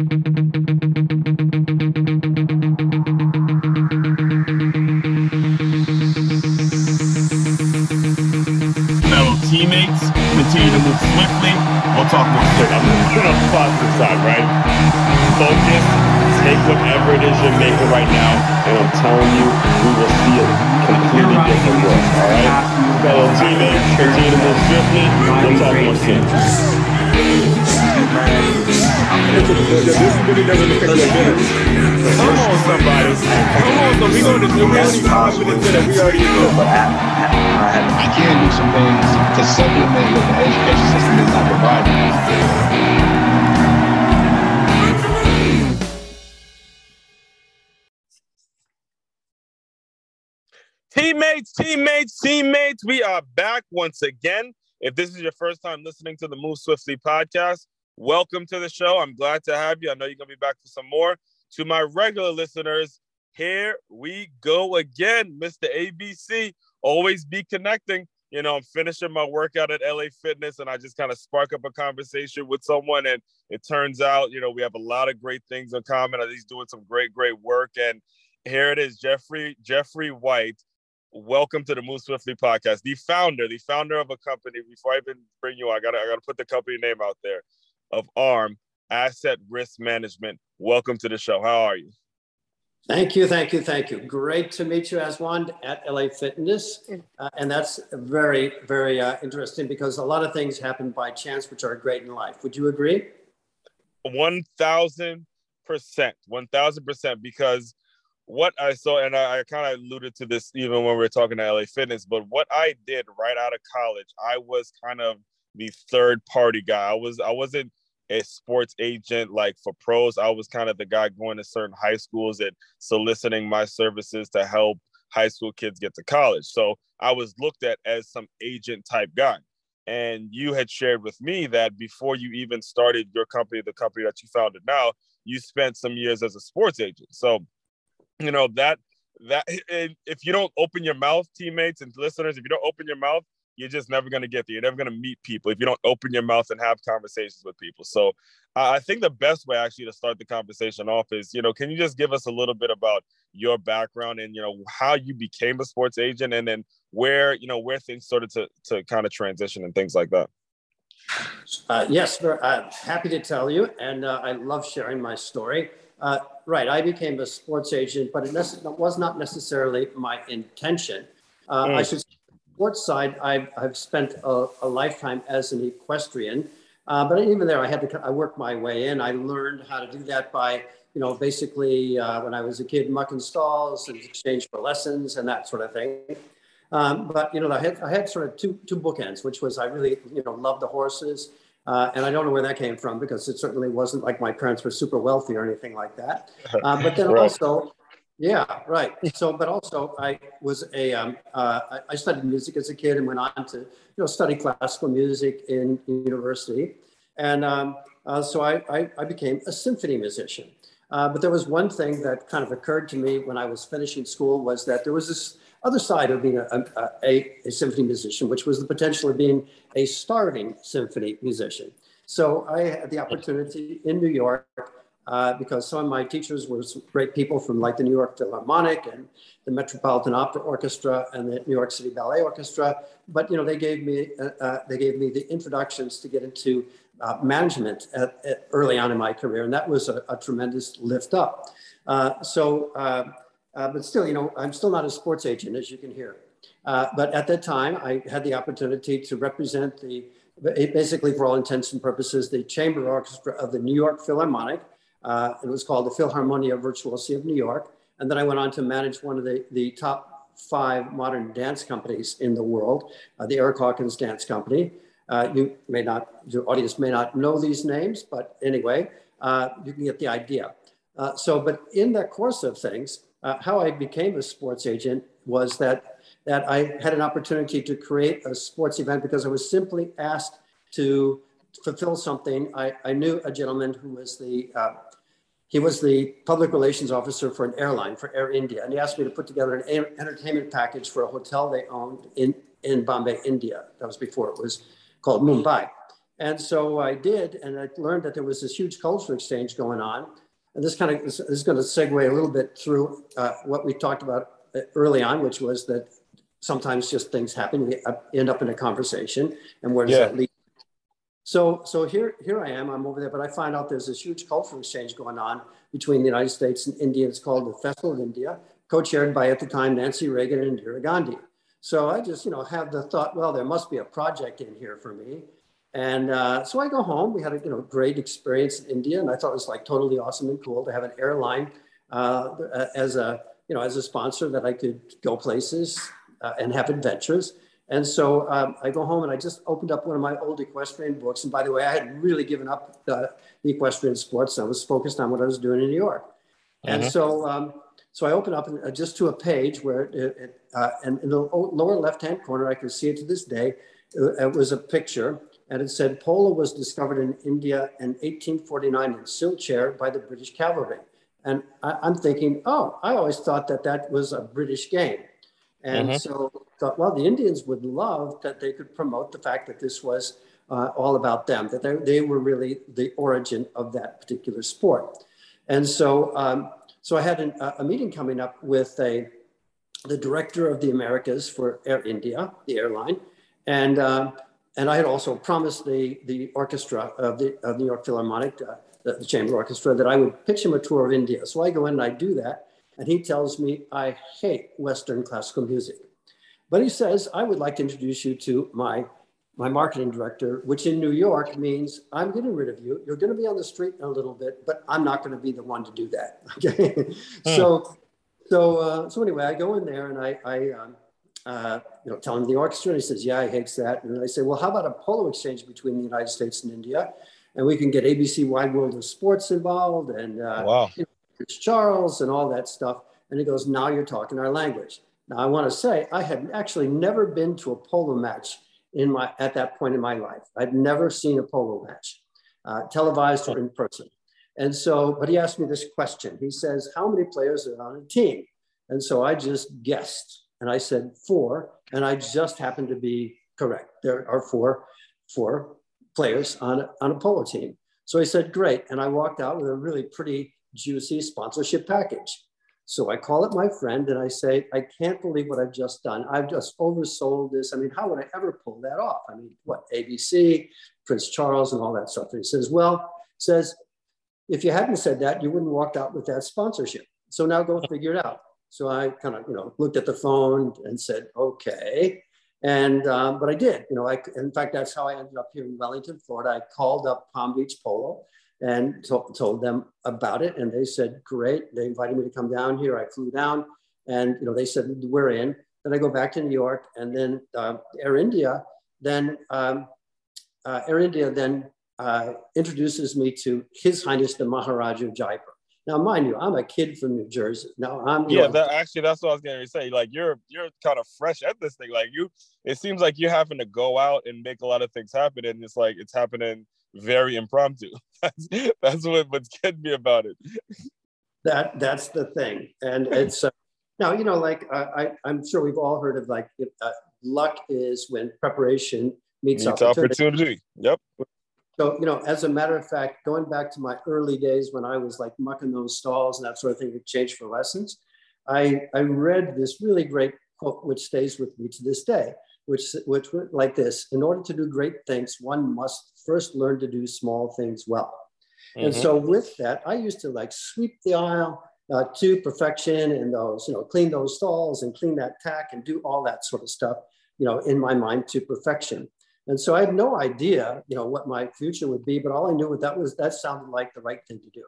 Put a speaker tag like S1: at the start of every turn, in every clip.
S1: Fellow teammates, continue to move swiftly. We'll talk more soon. I'm gonna put on the positive side, right? Focus, take whatever it is you're making right now, and I'm telling you, we will see a completely different world. All right, fellow teammates, continue to move swiftly. We'll talk more soon. Come on, somebody. Come on, so we going to do really confident that we already know.
S2: I can do some things to supplement what the education system is not providing.
S1: Teammates, teammates, teammates, we are back once again. If this is your first time listening to the Move Swiftly podcast, welcome to the show. I'm glad to have you. I know you're going to be back for some more. To my regular listeners, here we go again, Mr. ABC. Always be connecting. You know, I'm finishing my workout at LA Fitness and I just kind of spark up a conversation with someone. And it turns out, you know, we have a lot of great things in common. He's doing some great, great work. And here it is, Jeffrey, Jeffrey White welcome to the Move Swiftly podcast. The founder, the founder of a company. Before I even bring you, on, I gotta I gotta put the company name out there of ARM Asset Risk Management. Welcome to the show. How are you?
S3: Thank you, thank you, thank you. Great to meet you, Aswan, at LA Fitness, uh, and that's very, very uh, interesting because a lot of things happen by chance, which are great in life. Would you agree?
S1: One thousand percent, one thousand percent. Because what I saw, and I, I kind of alluded to this even when we were talking to LA Fitness, but what I did right out of college, I was kind of the third party guy. I was I wasn't a sports agent like for pros. I was kind of the guy going to certain high schools and soliciting my services to help high school kids get to college. So I was looked at as some agent type guy. And you had shared with me that before you even started your company, the company that you founded now, you spent some years as a sports agent. So you know that that if you don't open your mouth teammates and listeners if you don't open your mouth you're just never going to get there. You're never going to meet people if you don't open your mouth and have conversations with people. So uh, i think the best way actually to start the conversation off is you know can you just give us a little bit about your background and you know how you became a sports agent and then where you know where things started to to kind of transition and things like that?
S3: Uh, yes i'm happy to tell you and uh, i love sharing my story. Uh, right, I became a sports agent, but it was not necessarily my intention. Uh, mm. I should say, sports side, I've, I've spent a, a, lifetime as an equestrian, uh, but even there, I had to I worked my way in. I learned how to do that by, you know, basically uh, when I was a kid, mucking stalls in exchange for lessons and that sort of thing. Um, but you know, I had, I had sort of two two bookends, which was I really you know loved the horses. Uh, and I don't know where that came from because it certainly wasn't like my parents were super wealthy or anything like that. Uh, but then right. also, yeah, right. So, but also I was a um, uh, I studied music as a kid and went on to, you know, study classical music in university. And um, uh, so I, I, I, became a symphony musician. Uh, but there was one thing that kind of occurred to me when I was finishing school was that there was this other side of being a, a, a, symphony musician, which was the potential of being a starving symphony musician. So I had the opportunity in New York uh, because some of my teachers were great people from like the New York Philharmonic and the Metropolitan Opera Orchestra and the New York City Ballet Orchestra. But you know, they gave me uh, uh they gave me the introductions to get into uh, management at, at early on in my career, and that was a, a tremendous lift up. Uh, so uh, but still, you know, I'm still not a sports agent, as you can hear. But at that time, I had the opportunity to represent the, basically for all intents and purposes, the chamber orchestra of the New York Philharmonic. Uh, it was called the Philharmonia Virtuosi of New York. And then I went on to manage one of the, the top five modern dance companies in the world, uh, the Erick Hawkins Dance Company. Uh, you may not, your audience may not know these names, but anyway, uh, you can get the idea. so, but in that course of things, uh, how I became a sports agent was that that I had an opportunity to create a sports event because I was simply asked to fulfill something. I, I knew a gentleman who was the uh, he was the public relations officer for an airline for Air India, and he asked me to put together an entertainment package for a hotel they owned in in Bombay, India. That was before it was called Mumbai. And so I did, and I learned that there was this huge cultural exchange going on. And this kind of this is going to segue a little bit through uh, what we talked about uh, early on, which was that sometimes just things happen. We end up in a conversation, and where does yeah. that lead? So, so here, here I am. I'm over there, but I find out there's this huge cultural exchange going on between the United States and India. It's called the Festival of India, co-chaired by at the time Nancy Reagan and Indira Gandhi. So I just, you know, have the thought, well, there must be a project in here for me. And uh, so I go home. We had a you know great experience in India, and I thought it was like totally awesome and cool to have an airline uh, as a you know as a sponsor that I could go places uh, and have adventures. And so um, I go home and I just opened up one of my old equestrian books. And by the way, I had really given up the, the equestrian sports. I was focused on what I was doing in New York. And mm-hmm. so, um, so I opened up uh, just to a page where, it, it, uh, and in the lower left-hand corner, I can see it to this day. It, it was a picture, and it said polo was discovered in India in 1849 in Silchar by the British cavalry. And I, am thinking, oh, I always thought that that was a British game. And mm-hmm. so thought, well, the Indians would love that they could promote the fact that this was uh, all about them, that they, they were really the origin of that particular sport. And so, um, so I had an, a meeting coming up with a, the director of the Americas for Air India, the airline, and uh, and I had also promised the the orchestra of the of New York Philharmonic, uh, the, the, chamber orchestra, that I would pitch him a tour of India. So I go in and I do that, and he tells me I hate Western classical music. But he says, I would like to introduce you to my, my marketing director, which in New York means I'm getting rid of you. You're going to be on the street in a little bit, but I'm not going to be the one to do that. Okay. Hmm. So, so, uh, so anyway, I go in there and I, I um, uh, you know, tell him the orchestra. And he says, yeah, he hates that. And I say, well, how about a polo exchange between the United States and India? And we can get ABC Wide World of Sports involved and uh,
S1: wow. you
S3: know, Charles and all that stuff. And he goes, now you're talking our language. Now, I want to say I had actually never been to a polo match in my at that point in my life. I'd never seen a polo match, uh, televised or in person. And so, but he asked me this question. He says, "How many players are on a team?" And so I just guessed, and I said four, and I just happened to be correct. There are four, four players on a, on a polo team. So he said, "Great," and I walked out with a really pretty juicy sponsorship package. So I call up my friend and I say, I can't believe what I've just done. I've just oversold this. I mean, how would I ever pull that off? I mean, what, ABC, Prince Charles, and all that stuff. And he says, Well, says, if you hadn't said that, you wouldn't walked out with that sponsorship. So now go figure it out. So I kind of, you know, looked at the phone and said, okay. And, um, but I did, you know, I, in fact, that's how I ended up here in Wellington, Florida. I called up Palm Beach Polo and to- told them about it. And they said, great. They invited me to come down here. I flew down and, you know, they said, we're in. Then I go back to New York and then uh, Air India, then um, uh, Air India then uh, introduces me to His Highness the Maharaja of Jaipur. Now, mind you, I'm a kid from New Jersey. Now, I'm
S1: yeah. That, actually, that's what I was going to say. Like, you're you're kind of fresh at this thing. Like, you, it seems like you're having to go out and make a lot of things happen, and it's like it's happening very impromptu. That's, that's what, what's getting me about it.
S3: That that's the thing, and it's uh, now you know, like uh, I, I'm sure we've all heard of like uh, luck is when preparation meets, meets opportunity. opportunity.
S1: Yep.
S3: So you know, as a matter of fact, going back to my early days when I was like mucking those stalls and that sort of thing to change for lessons, I I read this really great quote which stays with me to this day which, which went like this In order to do great things, one must first learn to do small things well. Mm-hmm. And so, with that, I used to like sweep the aisle uh, to perfection and those, you know, clean those stalls and clean that tack and do all that sort of stuff, you know, in my mind to perfection. And so I had no idea, you know, what my future would be, but all I knew was that was that sounded like the right thing to do.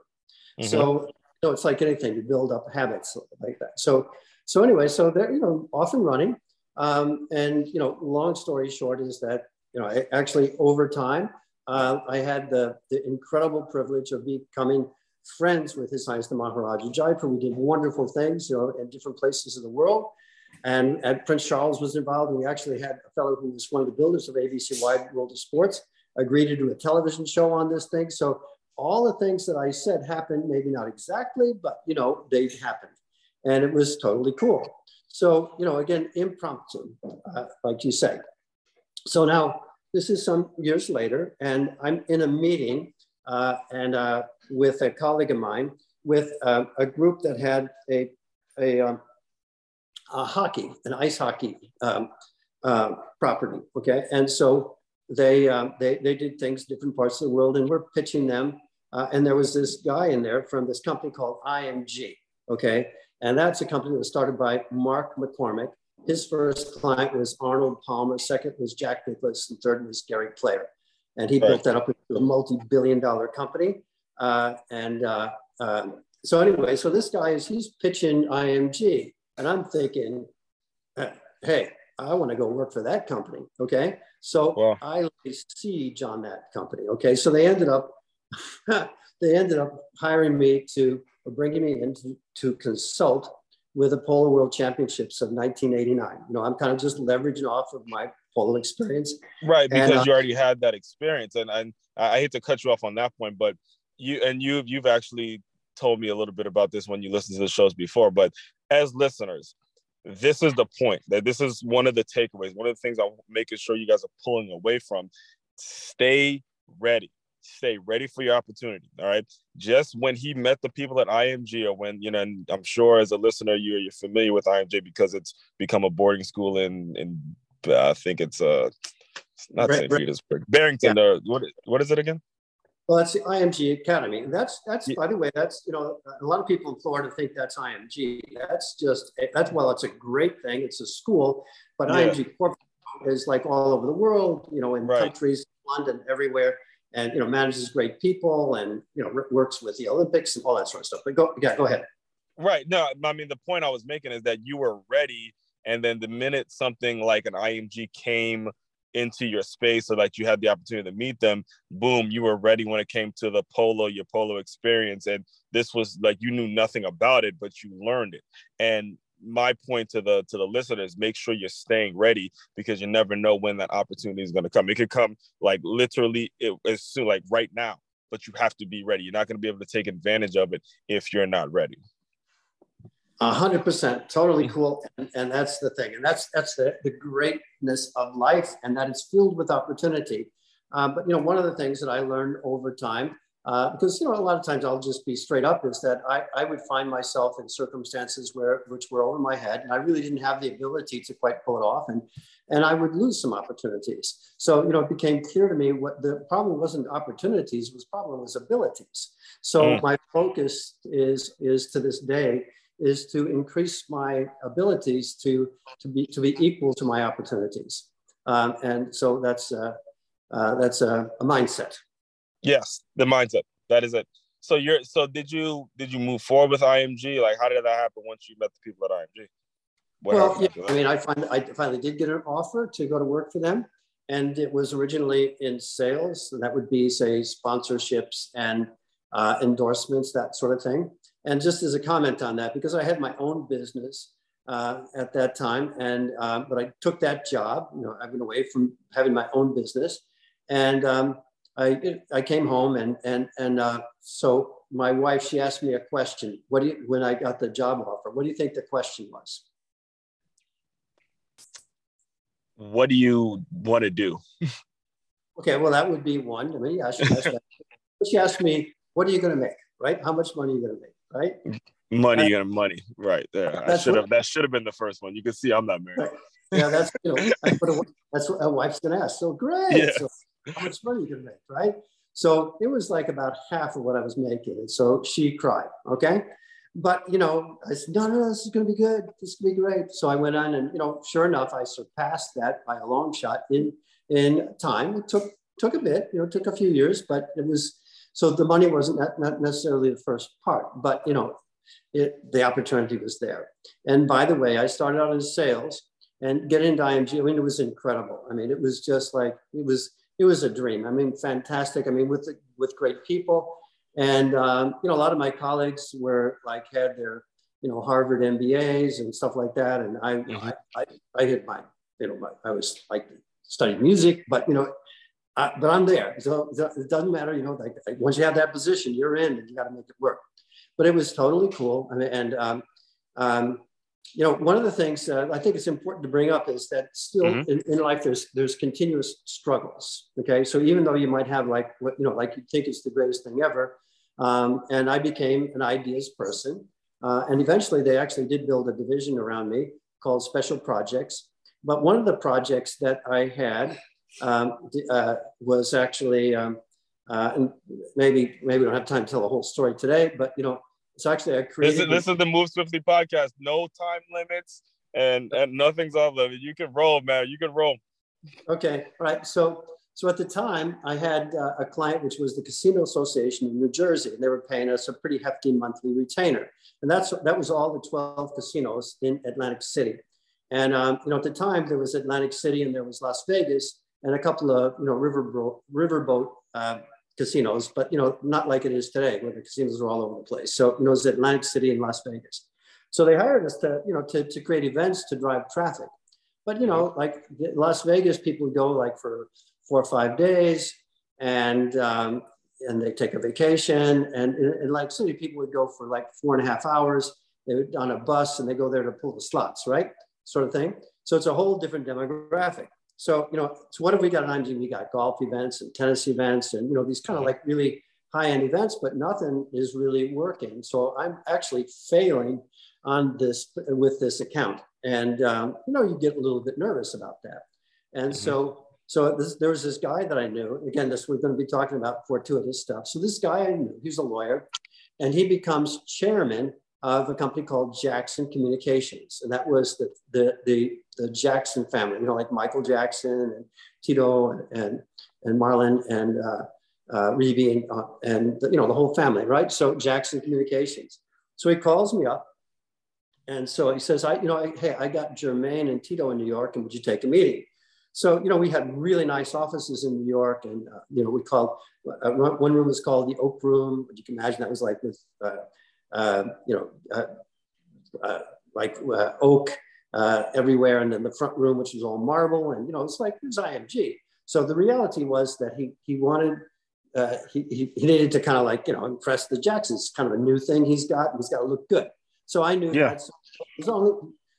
S3: Mm-hmm. So, you know, it's like anything to build up habits like that. So, so anyway, so they're you know off and running, um, and you know, long story short is that you know, I, actually over time, uh, I had the, the incredible privilege of becoming friends with His Highness the Maharaja Jaipur. We did wonderful things, you know, in different places of the world. And, and Prince Charles was involved. We actually had a fellow who was one of the builders of ABC Wide World of Sports agree to do a television show on this thing. So all the things that I said happened, maybe not exactly, but you know, they happened. And it was totally cool. So, you know, again, impromptu, uh, like you say. So now, this is some years later, and I'm in a meeting uh, and uh, with a colleague of mine with uh, a group that had a, a, um, a hockey, an ice hockey um, uh, property. Okay, and so they, um, they they did things different parts of the world, and we're pitching them. Uh, and there was this guy in there from this company called IMG. Okay, and that's a company that was started by Mark McCormack. His first client was Arnold Palmer. Second was Jack Nicklaus, and third was Gary Player. And he right. built that up into a multi-billion-dollar company. Uh, and uh, um, so anyway, so this guy is he's pitching IMG, and I'm thinking, hey, I want to go work for that company. Okay. So wow. I siege on that company. Okay. So they ended up, they ended up hiring me to, bringing me in to, to consult with the Polo World Championships of 1989. You know, I'm kind of just leveraging off of my polo experience.
S1: Right. Because and, uh, you already had that experience. And, and I hate to cut you off on that point, but you, and you've you've actually told me a little bit about this when you listened to the shows before, but as listeners, this is the point that this is one of the takeaways one of the things i'm making sure you guys are pulling away from stay ready stay ready for your opportunity all right just when he met the people at img or when you know and i'm sure as a listener you're, you're familiar with img because it's become a boarding school in in uh, i think it's uh not st petersburg Bradenton yeah. uh, what, what is it again
S3: well, that's the IMG Academy. And that's, that's yeah. by the way, that's, you know, a lot of people in Florida think that's IMG. That's just, that's, well, it's a great thing. It's a school, but yeah. IMG Corp is like all over the world, you know, in right. countries, London, everywhere. And, you know, manages great people and, you know, works with the Olympics and all that sort of stuff. But go, yeah, go ahead.
S1: Right. No, I mean, the point I was making is that you were ready. And then the minute something like an IMG came into your space so that you had the opportunity to meet them boom you were ready when it came to the polo your polo experience and this was like you knew nothing about it but you learned it and my point to the to the listeners make sure you're staying ready because you never know when that opportunity is going to come. It could come like literally it, as soon like right now but you have to be ready. You're not going to be able to take advantage of it if you're not ready.
S3: A hundred percent, totally mm. cool, and, and, that's the thing, and that's that's the, the greatness of life, and that it's filled with opportunity. Uh, but you know, one of the things that I learned over time, uh, because you know, a lot of times I'll just be straight up, is that I, I would find myself in circumstances where which were over my head, and I really didn't have the ability to quite pull it off, and and I would lose some opportunities. So you know, it became clear to me what the problem wasn't opportunities, was problem was abilities. So mm. my focus is is to this day is to increase my abilities to, to, be, to be equal to my opportunities. Um, and so that's, uh, uh, that's a, a, mindset.
S1: Yes, the mindset. That is it. So you're so did you did you move forward with IMG? Like how did that happen once you met the people at IMG?
S3: What well, yeah, I mean, I, find, I finally did get an offer to go to work for them, and it was originally in sales. So that would be say sponsorships and uh, endorsements, that sort of thing. And just as a comment on that, because I had my own business uh, at that time, and uh, but I took that job. You know, I've been away from having my own business, and um, I I came home and and and uh, so my wife she asked me a question. What do you when I got the job offer? What do you think the question was?
S1: What do you want to do?
S3: okay, well that would be one. I mean, yeah, she asked, she asked me, "What are you going to make? Right? How much money are you going to make?" right?
S1: Money and money, right there. I should have. That should have been the first one. You can see I'm not married. Right.
S3: Yeah, that's you know that's what, a, that's what a wife's gonna ask. So great. Yeah. So how much money you gonna make, right? So it was like about half of what I was making, and so she cried. Okay, but you know, I said, no, no, this is gonna be good. This is gonna be great. So I went on, and you know, sure enough, I surpassed that by a long shot in in time. It took took a bit, you know, took a few years, but it was so the money wasn't not necessarily the first part, but you know, it, the opportunity was there. And by the way, I started out in sales and getting into IMG. I mean, it was incredible. I mean, it was just like it was. It was a dream. I mean, fantastic. I mean, with with great people, and um, you know, a lot of my colleagues were like had their you know Harvard MBAs and stuff like that, and I mm-hmm. I, I, I hit my you know my, I was like studying music, but you know uh, but I'm there. So, it doesn't matter, you know, like, like, once you have that position, you're in and you got to make it work. But it was totally cool. I mean, and um, um, you know, one of the things uh, I think it's important to bring up is that still mm-hmm. in, in, life there's there's continuous struggles. Okay, so even though you might have like what you know, like you think it's the greatest thing ever, um, and I became an ideas person, uh, and eventually they actually did build a division around me called Special Projects. But one of the projects that I had um, uh, was actually, um, uh, and maybe maybe we don't have time to tell the whole story today, but you know so actually, I created.
S1: This is, this is the Move Swiftly podcast. No time limits and and nothing's off limit. You can roll, man. You can roll.
S3: Okay, all right. So so at the time, I had uh, a client which was the Casino Association of New Jersey, and they were paying us a pretty hefty monthly retainer, and that's that was all the twelve casinos in Atlantic City. And um, you know, at the time, there was Atlantic City and there was Las Vegas and a couple of you know riverboat riverboat uh, casinos, but you know, not like it is today where the casinos are all over the place. So, you know, it's Atlantic City and Las Vegas. So they hired us to, you know, to, to create events to drive traffic. But, you know, like Las Vegas, people go like for four or five days and, um, and they take a vacation. And in like city, people would go for like four and a half hours. They would on a bus and they go there to pull the slots, right? Sort of thing. So it's a whole different demographic. So, you know, so what have we got on? We got golf events and tennis events and, you know, these kind of like really high end events, but nothing is really working. So I'm actually failing on this with this account. And, um, you know, you get a little bit nervous about that. And mm-hmm. so, so this, there was this guy that I knew. Again, this we're going to be talking about fortuitous stuff. So this guy I knew, he's a lawyer, and he becomes chairman of a company called Jackson Communications. And that was the, the, the, the Jackson family, you know, like Michael Jackson and Tito and, and, and Marlon and uh, uh, and, uh, and, you know, the whole family, right? So Jackson Communications. So he calls me up. And so he says, I, you know, hey, I got Jermaine and Tito in New York, and would you take a meeting? So, you know, we had really nice offices in New York, and, uh, you know, we called, uh, one room was called the Oak Room. You can imagine that was like with, uh, you know, uh, uh, like oak everywhere, and then the front room, which was all marble, and you know, it's like it was IMG. So the reality was that he he wanted uh, he, he, he, needed to kind of like, you know, impress the Jacksons. Kind of a new thing he's got. He's got to look good. So I knew yeah. that. So, only,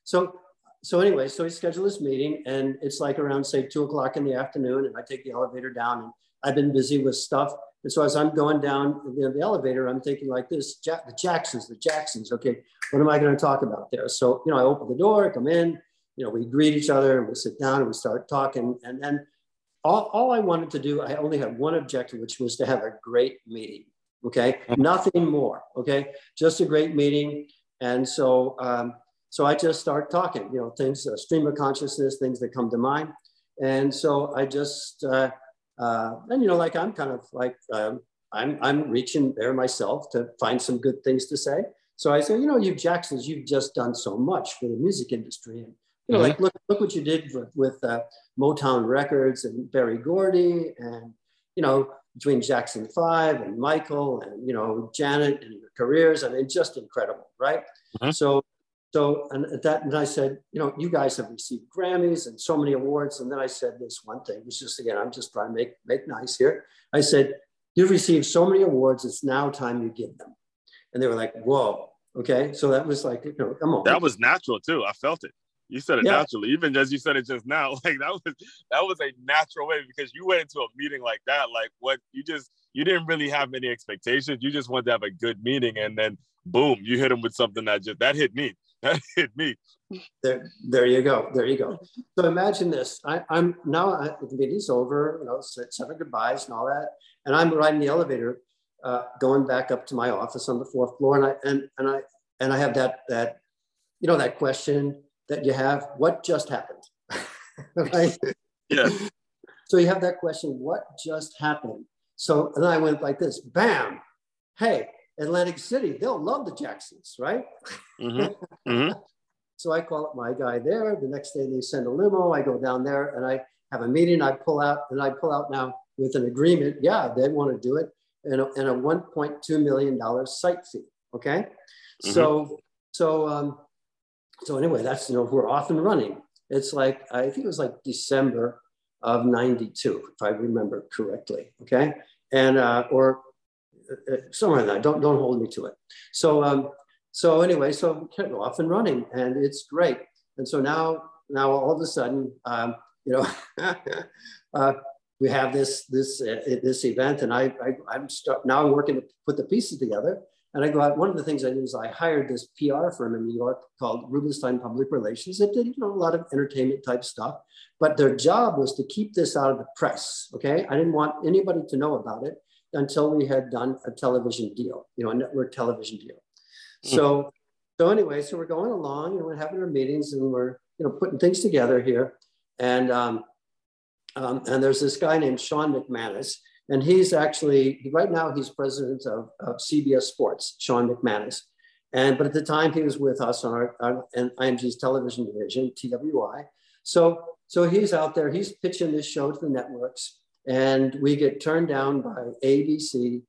S3: so, so anyway, so he scheduled this meeting and it's like around say two o'clock in the afternoon and I take the elevator down and I've been busy with stuff and so as I'm going down the elevator, I'm thinking like this, Jack, the Jacksons, the Jacksons, okay, what am I going to talk about there? So, you know, I open the door, come in, you know, we greet each other and we sit down and we start talking. And then all, all I wanted to do, I only had one objective, which was to have a great meeting. Okay. Mm-hmm. Nothing more. Okay. Just a great meeting. And so, um, so I just start talking, you know, things, uh, stream of consciousness, things that come to mind. And so I just, uh, uh, and you know, like I'm kind of like um, I'm I'm reaching there myself to find some good things to say. So I say, you know, you Jacksons, you've just done so much for the music industry, and you know, mm-hmm. like look look what you did with, with uh, Motown Records and Berry Gordy, and you know, between Jackson Five and Michael and you know Janet and your careers. I mean, just incredible, right? Mm-hmm. So so, and at that, and I said, you know, you guys have received Grammys and so many awards. And then I said this one thing, it was just again, I'm just trying to make, make nice here. I said, you've received so many awards, it's now time you give them. And they were like, whoa, okay. So that was like, you know, come on.
S1: That was natural too. I felt it. You said it yeah. naturally, even as you said it just now. Like that was that was a natural way because you went into a meeting like that. Like what you just you didn't really have any expectations. You just wanted to have a good meeting, and then boom, you hit them with something that just that hit me. That hit me.
S3: There, there you go. There you go. So imagine this. I, am now I, the meeting's over. You know, seven goodbyes and all that, and I'm riding the elevator, uh, going back up to my office on the fourth floor, and I and and I and I have that that, you know, that question that you have. What just happened? right.
S1: Yeah.
S3: So you have that question. What just happened? So and I went like this. Bam. Hey, Atlantic City, they'll love the Jacksons, right? Mm-hmm. Mm-hmm. so I call up my guy there. The next day they send a limo. I go down there and I have a meeting. I pull out and I pull out now with an agreement. Yeah, they want to do it and a, and a 1.2 million dollar site fee. Okay, mm-hmm. so so um, so anyway, that's you know we're off and running. It's like I think it was like December of '92, if I remember correctly. Okay, and uh, or uh, somewhere in that. Don't don't hold me to it. So um, so anyway, so off and running, and it's great. And so now, now all of a sudden, um, you know, uh, we have this this uh, this event, and I, I am start, now I'm working to put the pieces together. And I go out. One of the things I did is I hired this PR firm in New York called Rubenstein Public Relations that did you know a lot of entertainment type stuff, but their job was to keep this out of the press. Okay, I didn't want anybody to know about it until we had done a television deal, you know, a network television deal. Mm-hmm. So, so anyway, so we're going along and we're having our meetings and we're you know putting things together here, and um, um, and there's this guy named Sean McManus, and he's actually right now he's president of, of CBS Sports, Sean McManus, and but at the time he was with us on our, our IMG's television division, TWI. So so he's out there, he's pitching this show to the networks, and we get turned down by ABC.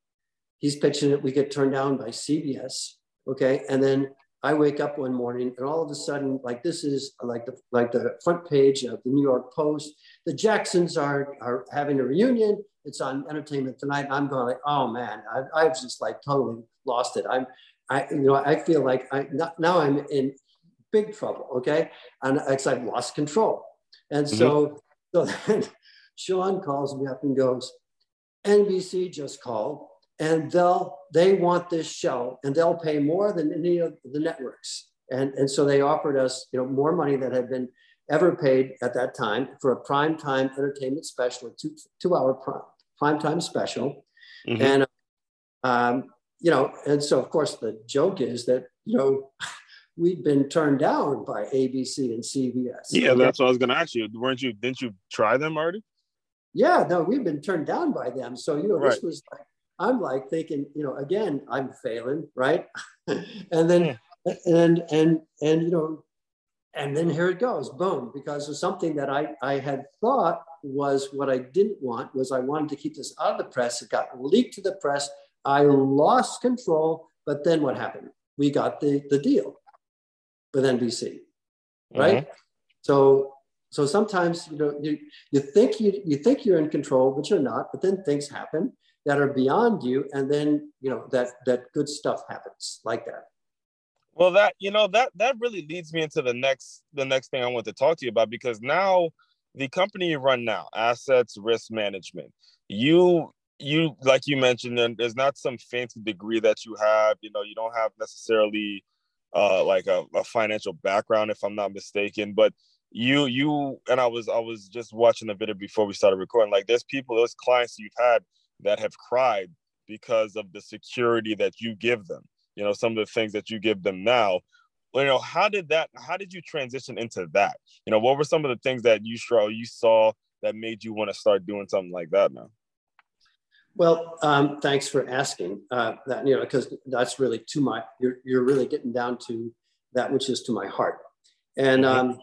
S3: He's pitching it, we get turned down by CBS. Okay. And then I wake up one morning and all of a sudden, like this is like the like the front page of the New York Post. The Jacksons are are having a reunion. It's on Entertainment Tonight. I'm going like, oh man, I, I've just like totally lost it. I'm, I you know, I feel like I now I'm in big trouble. Okay, and it's I've lost control. And so mm-hmm. so then Sean calls me up and goes, NBC just called and they'll they want this show and they'll pay more than any of the networks. And and so they offered us you know more money than had been ever paid at that time for a prime time entertainment special a two two hour prime, prime time special. Mm-hmm. and um, you know and so of course the joke is that you know we'd been turned down by abc and cbs
S1: yeah that's what i was going to ask you. Weren't you didn't you try them already
S3: yeah no we've been turned down by them so you know right. this was like I'm like thinking, you know, again, I'm failing, right? and then, yeah. and, and, and, you know, and then here it goes, boom, because of something that I, I had thought was what I didn't want was I wanted to keep this out of the press. It got leaked to the press. I lost control, but then what happened? We got the, the deal with NBC, right? Mm-hmm. So, so sometimes, you know, you, you think you, you think you're in control, but you're not, but then things happen that are beyond you and then you know that that good stuff happens like that.
S1: Well that you know that that really leads me into the next the next thing i want to talk to you about because now the company you run now assets risk management you you like you mentioned there's not some fancy degree that you have you know you don't have necessarily uh like a, a financial background if i'm not mistaken but you you and i was i was just watching the video before we started recording. Like there's people there's clients you've had that have cried because of the security that you give them you know some of the things that you give them now. You know how did that how did you transition into that? You know what were some of the things that you saw you saw that made you want to start doing something like that now?
S3: Well um, thanks for asking uh, that you know because that's really to my you're, you're really getting down to that which is to my heart. And mm-hmm. um,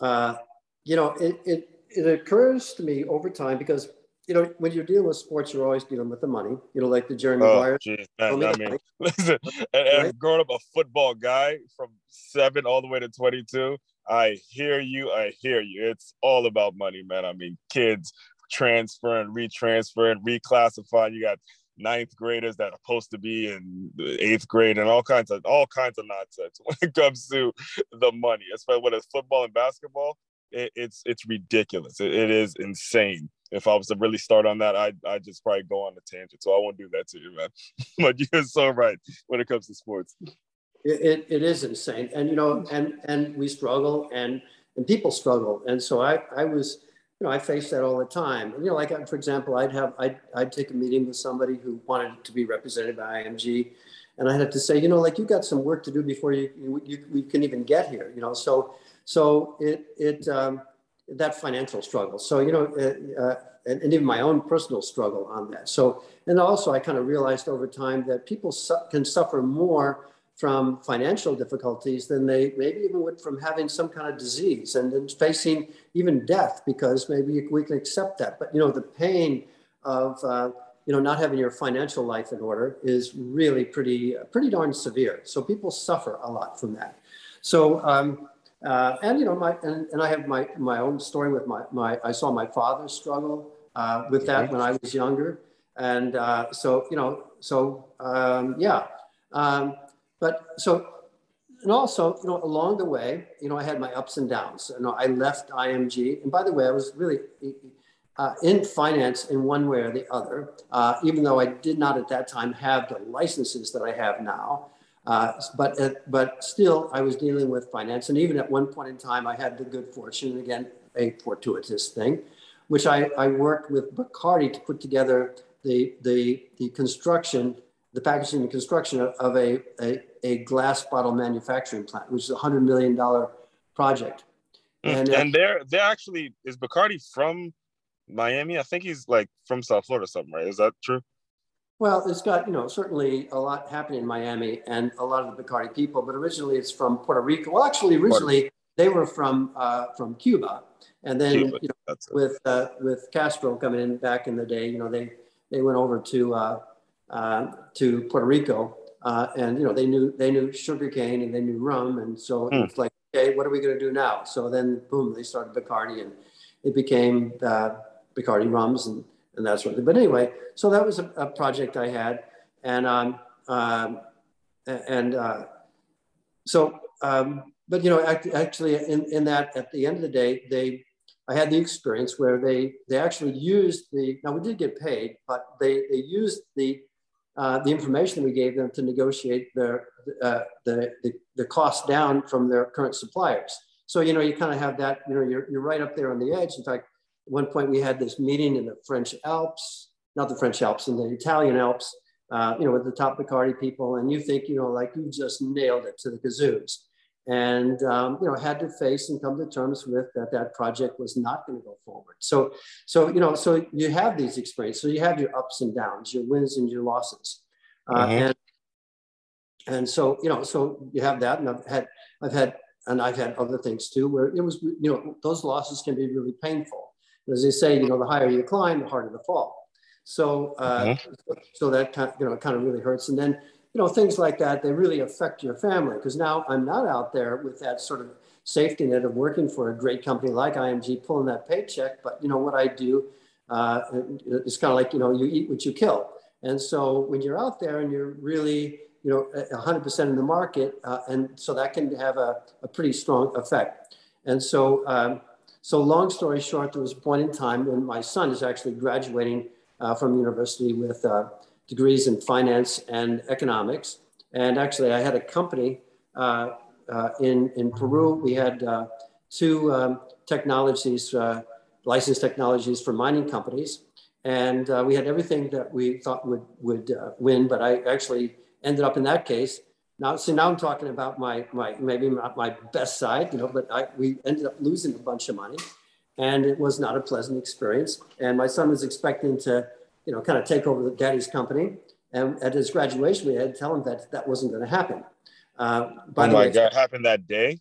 S3: uh, you know it, it it occurs to me over time because you know, when you're dealing with sports, you're always dealing with the money. You know, like the Jerry Maguire. Oh, geez, man,
S1: I mean, listen, and, and growing up a football guy from seven all the way to 22, I hear you. I hear you. It's all about money, man. I mean, kids transferring, retransferring, reclassifying. You got ninth graders that are supposed to be in eighth grade and all kinds of all kinds of nonsense when it comes to the money, especially when it's football and basketball it, it's it's ridiculous. It, it is insane. If I was to really start on that, I I just probably go on a tangent. So I won't do that to you, man. but you're so right when it comes to sports.
S3: It, it, it is insane, and you know, and and we struggle, and and people struggle, and so I I was you know, I face that all the time. You know, like for example, I'd have I'd, I'd take a meeting with somebody who wanted to be represented by IMG, and I'd have to say, you know, like you got some work to do before you you, you can even get here. You know, so so it, it um, that financial struggle. So, you know, uh, uh, and, and, even my own personal struggle on that. So, and also I kind of realized over time that people su- can suffer more from financial difficulties than they maybe even would from having some kind of disease and then facing even death because maybe we can accept that. But, you know, the pain of, uh, you know, not having your financial life in order is really pretty, pretty darn severe. So people suffer a lot from that. So, um, uh, and you know, my and, and I have my my own story with my my. I saw my father struggle uh, with that when I was younger, and uh, so you know, so um, yeah. Um, but so, and also, you know, along the way, you know, I had my ups and downs. You know, I left IMG, and by the way, I was really uh, in finance in one way or the other, uh, even though I did not at that time have the licenses that I have now. Uh, but, uh, but still, I was dealing with finance. And even at one point in time, I had the good fortune, again, a fortuitous thing, which I, I worked with Bacardi to put together the, the, the construction, the packaging and construction of, a, a, a, glass bottle manufacturing plant, which is a $100 million project.
S1: Mm, and, and they're, they're actually, is Bacardi from Miami. I think he's like from South Florida, something, right? Is that true?
S3: Well, it's got you know certainly a lot happening in Miami and a lot of the Bacardi people, but originally it's from Puerto Rico. Well, actually, originally they were from uh, from Cuba, and then Cuba, you know, with uh, with Castro coming in back in the day, you know they they went over to uh, uh to Puerto Rico, uh, and you know they knew they knew sugarcane and they knew rum, and so mm. it's like, okay, what are we going to do now? So then, boom, they started Bacardi, and it became uh, Bacardi rums and, and that sort of thing. But anyway, so that was a, a project I had. And, um, um, and uh, so, um, but you know, actually in, in that, at the end of the day, they, I had the experience where they, they actually used the, now we did get paid, but they, they used the, uh, the information we gave them to negotiate their, uh, the, the, the cost down from their current suppliers. So, you know, you kind of have that, you know, you're, you're right up there on the edge. In fact, at one point, we had this meeting in the French Alps, not the French Alps, in the Italian Alps, uh, you know, with the top Bacardi people. And you think, you know, like you just nailed it to the kazoos. And, um, you know, had to face and come to terms with that that project was not going to go forward. So, so, you know, so you have these experiences. So you have your ups and downs, your wins and your losses. Uh, mm-hmm. And and so you know so you have that and i've had i've had and i've had other things too where it was you know those losses can be really painful as they say, you know, the higher you climb, the harder the fall. So, uh, mm-hmm. so that kind, you know, kind of really hurts. And then, you know, things like that, they really affect your family because now I'm not out there with that sort of safety net of working for a great company like IMG, pulling that paycheck. But you know what I do uh, it's kind of like you know you eat what you kill. And so when you're out there and you're really you know 100% in the market, uh, and so that can have a, a pretty strong effect. And so um, so long story short, there was a point in time when my son is actually graduating uh, from university with uh, degrees in finance and economics. And actually, I had a company uh, uh in, in Peru. We had uh, two um, technologies, uh, licensed technologies for mining companies. And we had everything that we thought would, would win, but I actually ended up in that case now, see, now I'm talking about my, my maybe not my best side, you know, but I, we ended up losing a bunch of money and it was not a pleasant experience. And my son was expecting to, you know, kind of take over the daddy's company. And at his graduation, we had to tell him that that wasn't going to happen. Uh,
S1: by oh my way, God, happened that day?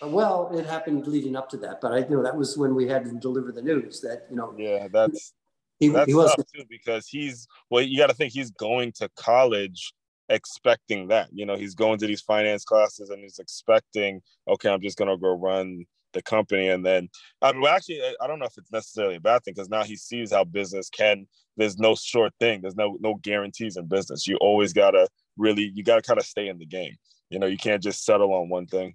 S3: Well, it happened leading up to that, but I you know that was when we had to deliver the news that, you know.
S1: Yeah, that's, he, that's he was too because he's, well, you got to think he's going to college expecting that. You know, he's going to these finance classes and he's expecting, okay, I'm just gonna go run the company, and then I mean, well, actually, I don't know if it's necessarily a bad thing because now he sees how business can. There's no short thing. There's no no guarantees in business. You always gotta really, you gotta kind of stay in the game. You know, you can't just settle on one thing.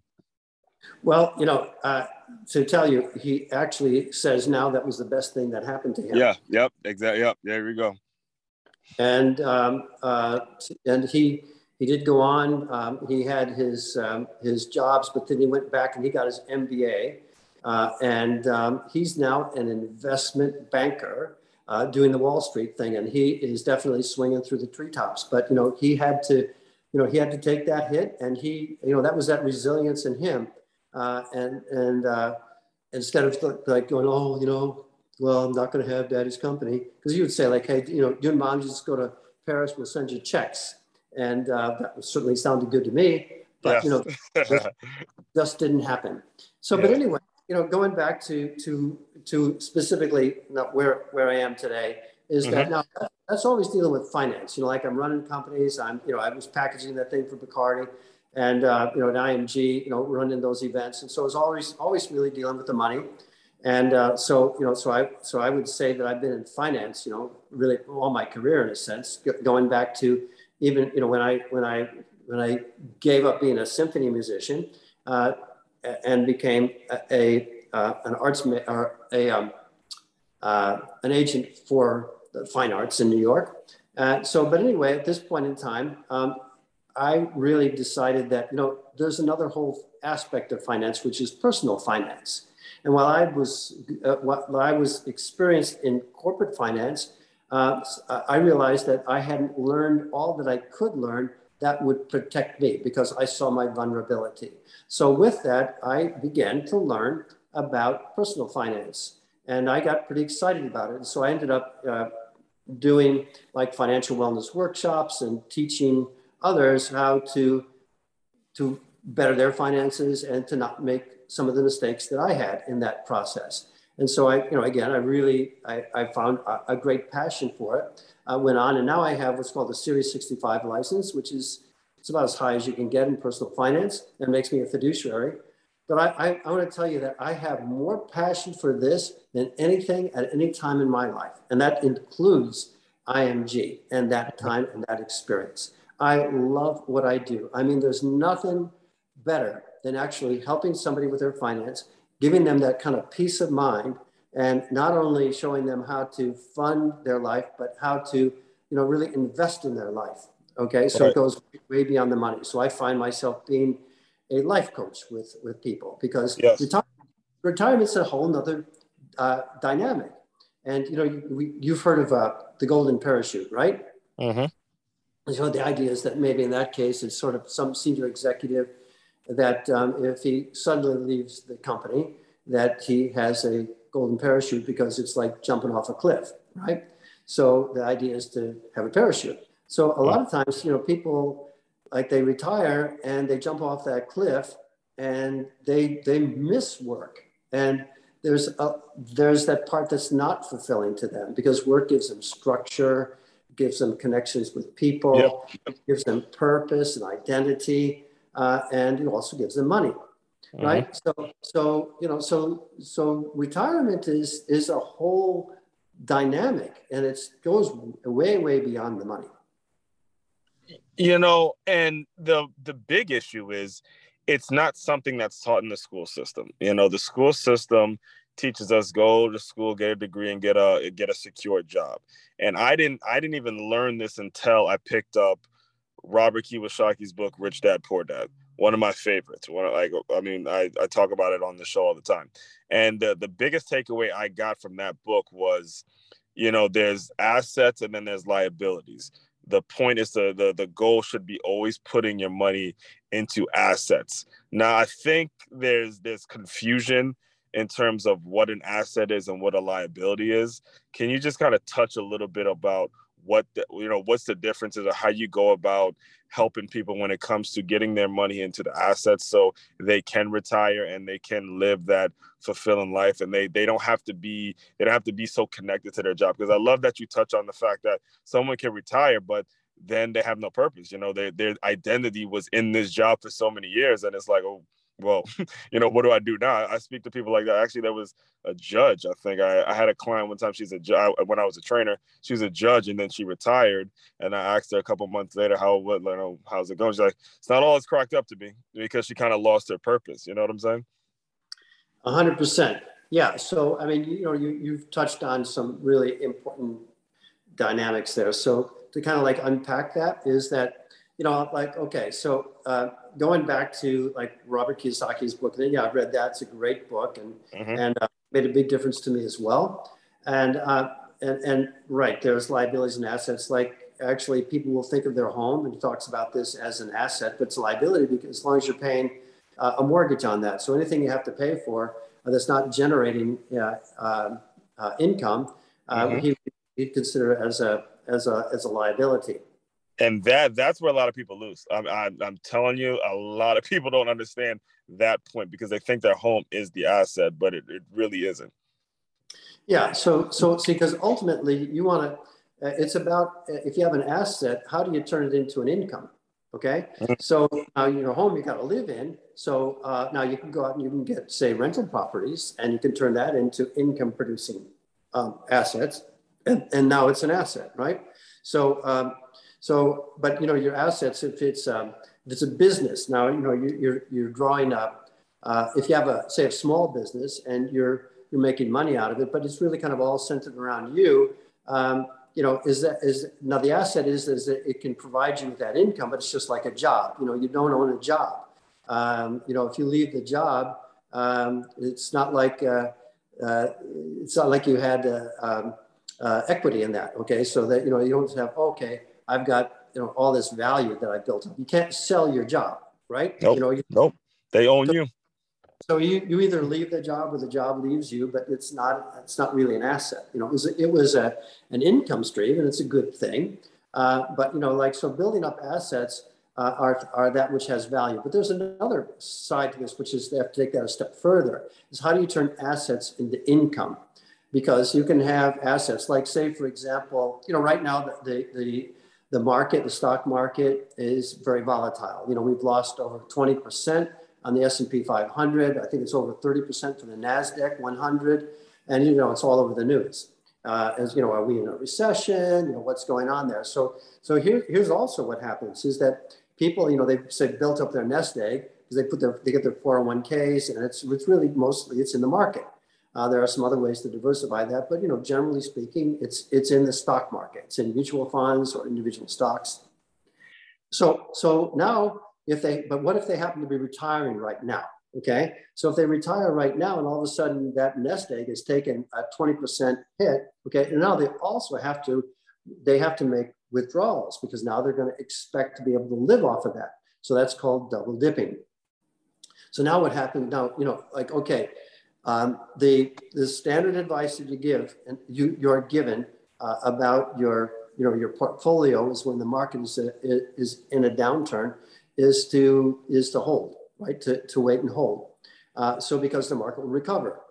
S3: Well, you know, uh, to tell you, he actually says now that was the best thing that happened to him.
S1: Yeah. Yep. Exactly. Yep. There we go
S3: and um, uh, and he he did go on. Um, he had his um, his jobs, but then he went back and he got his MBA, uh, and um, he's now an investment banker uh, doing the Wall Street thing, and he is definitely swinging through the treetops. But you know, he had to, you know, he had to take that hit, and he, you know, that was that resilience in him, uh, and and uh, instead of like going, oh, you know, well, I'm not going to have daddy's company. Because you would say, like, hey, you know, your mom just go to Paris, we'll send you checks. And uh, that certainly sounded good to me. But, you know, just, just didn't happen. So, yeah. but anyway, you know, going back to, to, to specifically not where, where I am today, is mm-hmm. that now that's always dealing with finance. You know, like I'm running companies. I'm, you know, I was packaging that thing for Bacardi, and uh, you know, at IMG, you know, running those events, and so it's always always really dealing with the money. And uh, so, you know, so I, so I would say that I've been in finance, you know, really all my career in a sense, going back to even, you know, when I, when I when I gave up being a symphony musician uh, and became a, a uh, an arts or a um, uh, an agent for the fine arts in New York. Uh, so, but anyway, at this point in time, um, I really decided that you know there's another whole aspect of finance, which is personal finance. And while I was uh, while I was experienced in corporate finance, uh, I realized that I hadn't learned all that I could learn that would protect me because I saw my vulnerability. So with that, I began to learn about personal finance, and I got pretty excited about it. And so I ended up uh, doing like financial wellness workshops and teaching others how to to better their finances and to not make some of the mistakes that I had in that process. And so I, you know, again, I really, I, I found a, a, great passion for it. I went on and now I have what's called the Series 65 license, which is, it's about as high as you can get in personal finance and makes me a fiduciary. But I, I, I want to tell you that I have more passion for this than anything at any time in my life. And that includes IMG and that time and that experience. I love what I do. I mean, there's nothing better than actually helping somebody with their finance, giving them that kind of peace of mind, and not only showing them how to fund their life, but how to, you know, really invest in their life. Okay, so right. it goes way beyond the money. So I find myself being a life coach with with people because yes. retirement, retirement's a whole nother uh, dynamic. And you know, you, you've heard of uh, the golden parachute, right? Mm-hmm. So the idea is that maybe in that case, it's sort of some senior executive that um, if he suddenly leaves the company, that he has a golden parachute because it's like jumping off a cliff, right? So the idea is to have a parachute. So a lot of times, you know, people like they retire and they jump off that cliff and they they miss work and there's a, there's that part that's not fulfilling to them because work gives them structure gives them connections with people yep. gives them purpose and identity uh, and it also gives them money, mm-hmm. right? So, so you know, so so retirement is is a whole dynamic, and it goes way way beyond the money.
S1: You know, and the the big issue is it's not something that's taught in the school system. You know, the school system teaches us go to school, get a degree, and get a get a secure job. And I didn't I didn't even learn this until I picked up Robert Kiyosaki's book, Rich Dad Poor Dad. One of my favorites. One of, like I mean, I, I talk about it on the show all the time. And uh, the biggest takeaway I got from that book was, you know, there's assets and then there's liabilities. The point is the the the goal should be always putting your money into assets. Now I think there's there's confusion in terms of what an asset is and what a liability is. Can you just kind of touch a little bit about what the, you know what's the differences of how you go about helping people when it comes to getting their money into the assets so they can retire and they can live that fulfilling life and they they don't have to be they don't have to be so connected to their job. Because i love that you touch on the fact that someone can retire but then they have no purpose you know their their identity was in this job for so many years and it's like oh well, you know, what do I do now? I speak to people like that. Actually, there was a judge. I think I, I had a client one time. She's a judge when I was a trainer. She was a judge, and then she retired. And I asked her a couple months later, how what you know, how's it going? She's like, it's not all it's cracked up to be because she kind of lost her purpose. You know what I'm saying?
S3: A hundred percent. Yeah. So I mean, you know, you you've touched on some really important dynamics there. So to kind of like unpack that is that you know, like, okay, so uh, going back to like Robert Kiyosaki's book, then yeah, I've read that. It's a great book and, mm-hmm. and uh, made a big difference to me as well. And, uh, and, and right, there's liabilities and assets. Like actually people will think of their home and he talks about this as an asset, but it's a liability because as long as you're paying uh, a mortgage on that. So anything you have to pay for uh, that's not generating uh, uh, income, mm-hmm. he, he'd consider it as a, as a, as a liability
S1: and that that's where a lot of people lose. I'm, I'm, I'm, telling you a lot of people don't understand that point because they think their home is the asset but it, it really isn't.
S3: Yeah so so see because ultimately you want to uh, it's about uh, if you have an asset how do you turn it into an income okay? Mm-hmm. so now your home you got to live in so uh, now you can go out and you can get say rental properties and you can turn that into income producing um, assets and, and now it's an asset right? So um, so, but you know, your assets, if it's um, if it's a business, now, you know, you, you're, you're drawing up, uh, if you have a, say a small business and you're, you're making money out of it, but it's really kind of all centered around you. Um, you know, is that is now the asset is is that it can provide you with that income, but it's just like a job. You know, you don't own a job. Um, you know, if you leave the job, um, it's not like uh, uh, it's not like you had uh, um, uh, equity in that. Okay, so that you know you don't have okay, I've got you know all this value that I built up. You can't sell your job, right?
S1: Nope.
S3: You know, you,
S1: nope. They own
S3: so,
S1: you.
S3: So you, you either leave the job or the job leaves you, but it's not it's not really an asset. You know, it was it was a an income stream, and it's a good thing. Uh, but you know, like so, building up assets uh, are, are that which has value. But there's another side to this, which is they have to take that a step further, is how do you turn assets into income? Because you can have assets like say, for example, you know, right now the, the, the, the market, the stock market is very volatile. You know, we've lost over 20% on the S&P 500. I think it's over 30% for the NASDAQ 100. And, you know, it's all over the news. Uh, as you know, are we in a recession? You know, what's going on there? So, so here, here's also what happens is that people, you know, they say built up their nest egg because they put their, they get their 401ks and it's, it's really mostly it's in the market. Uh, there are some other ways to diversify that, but you know, generally speaking, it's it's in the stock market. It's in mutual funds or individual stocks. So so now, if they but what if they happen to be retiring right now? Okay, so if they retire right now and all of a sudden that nest egg is taken a 20% hit, okay, and now they also have to they have to make withdrawals because now they're going to expect to be able to live off of that. So that's called double dipping. So now what happened now, you know, like, okay, um, the, the standard advice that you give and you, you're given uh, about your, you know, your portfolio is when the market is, a, is in a downturn is to, is to hold, right? To, to wait and hold. Uh, so because the market will recover,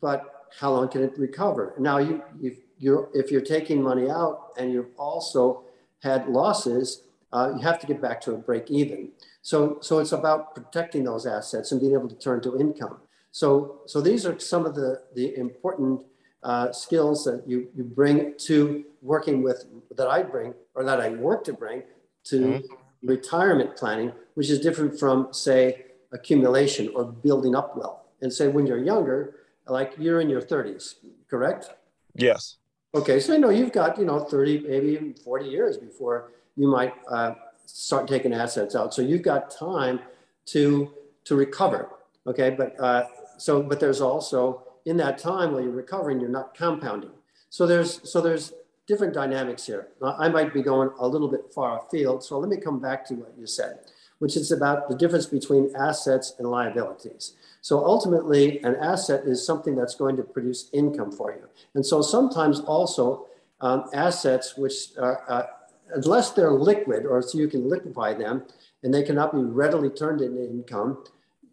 S3: but how long can it recover? Now you, you you're, if you're taking money out and you've also had losses, uh, you have to get back to a break even. So, so it's about protecting those assets and being able to turn to income. So, so these are some of the, the important uh, skills that you, you bring to working with, that I bring, or that I work to bring to mm-hmm. retirement planning, which is different from, say, accumulation or building up wealth. And say when you're younger, like you're in your 30s, correct?
S1: Yes.
S3: Okay, so I know you've got, you know, 30, maybe even 40 years before you might uh, start taking assets out. So you've got time to to recover. Okay, but uh, so but there's also in that time while you're recovering, you're not compounding. So there's so there's different dynamics here. I might be going a little bit far afield. So let me come back to what you said, which is about the difference between assets and liabilities. So ultimately, an asset is something that's going to produce income for you. And so sometimes also um, assets, which are, uh, unless they're liquid or so you can liquefy them and they cannot be readily turned into income,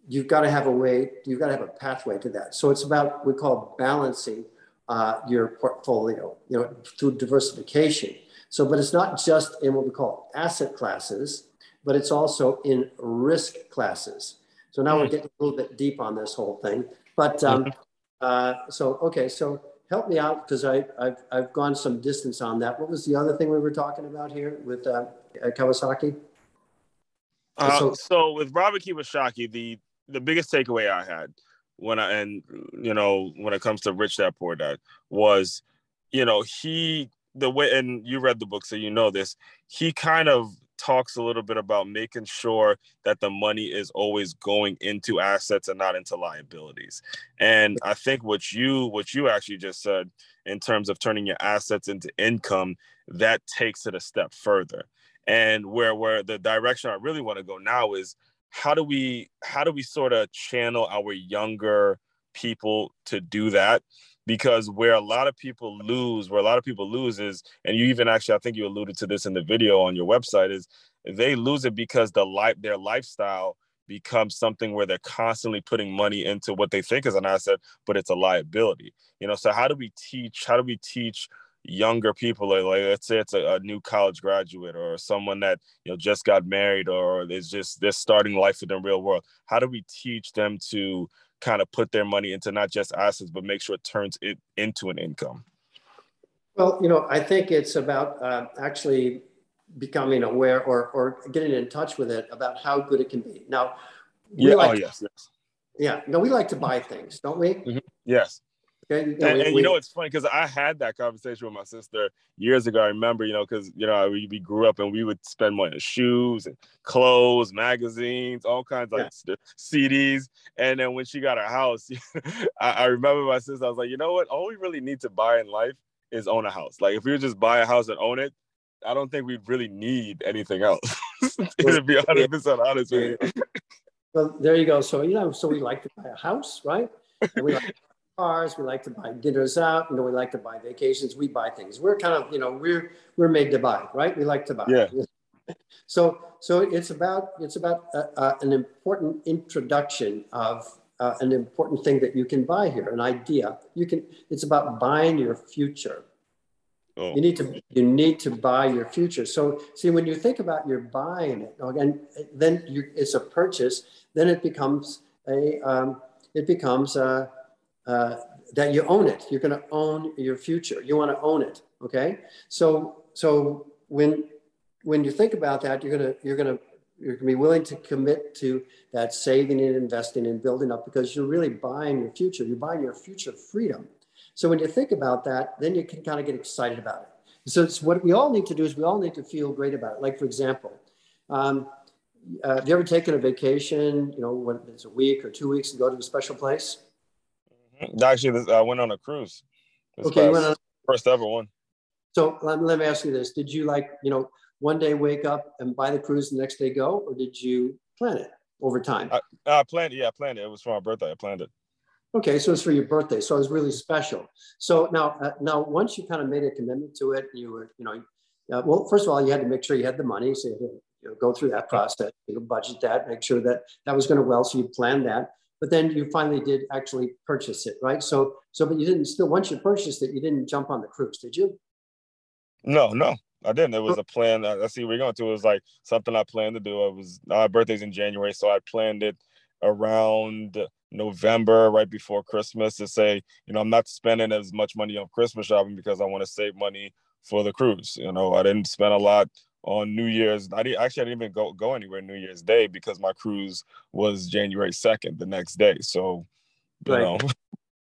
S3: you've got to have a way, you've got to have a pathway to that. So it's about, we call balancing uh, your portfolio, you know, through diversification. So, but it's not just in what we call asset classes, but it's also in risk classes. So now we're mm. getting a little bit deep on this whole thing. But um, mm-hmm. uh, so, okay, so help me out because I've, I've gone some distance on that. What was the other thing we were talking about here with uh, Kawasaki?
S1: Uh, so, so, with Robert Kiyosaki, the the biggest takeaway I had when I and you know when it comes to Rich Dad Poor Dad was, you know, he the way and you read the book so you know this. He kind of talks a little bit about making sure that the money is always going into assets and not into liabilities. And I think what you what you actually just said in terms of turning your assets into income, that takes it a step further. And where where the direction I really want to go now is how do we how do we sort of channel our younger people to do that because where a lot of people lose, where a lot of people lose is, and you even actually, I think you alluded to this in the video on your website, is they lose it because the life, their lifestyle becomes something where they're constantly putting money into what they think is an asset, but it's a liability. You know, so how do we teach? How do we teach? Younger people like, like let's say it's a, a, new college graduate or someone that you know just got married or is just they're starting life in the real world how do we teach them to kind of put their money into not just assets, but make sure it turns it into an income?
S3: Well, you know, I think it's about uh, actually becoming aware or, or getting in touch with it about how good it can be. Now,
S1: yeah,
S3: like
S1: oh yes, yes.
S3: Yeah, no, we like to buy things, don't we?
S1: Mm-hmm. Yes.
S3: Okay.
S1: You know, and, and, you know, it's funny because I had that conversation with my sister years ago. I remember, you know, because you know we, we grew up and we would spend money on shoes and clothes, magazines, all kinds of yeah. like CDs. And then when she got her house, I, I remember my sister. I was like, you know what? All we really need to buy in life is own a house. Like if we would just buy a house and own it, I don't think we really need anything else. to be 100 percent honest with you.
S3: Well, there you go. So you know, so we like to buy a house, right? And we like cars. We like to buy dinners out. You know, we like to buy vacations. We buy things. We're kind of, you know, we're we're made to buy, right? We like to buy.
S1: Yeah.
S3: So so it's about it's about uh, uh, an important introduction of uh, an important thing that you can buy here, an idea. You can. It's about buying your future. Oh. You need to you need to buy your future. So see, when you think about you're buying it, and then you, it's a purchase. Then it becomes a um, it becomes a, uh, that you own it. You're going to own your future. You want to own it. Okay. So so when when you think about that, you're gonna you're gonna you're gonna be willing to commit to that saving and investing and building up because you're really buying your future. You're buying your future freedom. So when you think about that, then you can kind of get excited about it. So it's what we all need to do is we all need to feel great about it. Like for example, um, uh, have you ever taken a vacation? You know, when it's a week or two weeks to go to a special place?
S1: Actually, I went on a cruise.
S3: This okay,
S1: on, first ever one.
S3: So let, let me ask you this: Did you like you know one day wake up and buy the cruise, the next day go, or did you plan it over time?
S1: I, I planned. Yeah, I planned it. It was for my birthday. I planned it.
S3: Okay, so it's for your birthday. So it was really special. So now, uh, now once you kind of made a commitment to it, you were, you know, uh, well, first of all, you had to make sure you had the money. So you had to you know, go through that process, you know, budget that, make sure that that was going to well. So you planned that, but then you finally did actually purchase it, right? So, so, but you didn't still, once you purchased it, you didn't jump on the cruise, did you?
S1: No, no, I didn't. It was a plan. I see we're going to. It was like something I planned to do. It was my birthday's in January, so I planned it around November, right before Christmas, to say, you know, I'm not spending as much money on Christmas shopping because I want to save money for the cruise. You know, I didn't spend a lot on New Year's. I didn't, actually I didn't even go go anywhere New Year's Day because my cruise was January second, the next day. So, you right. know.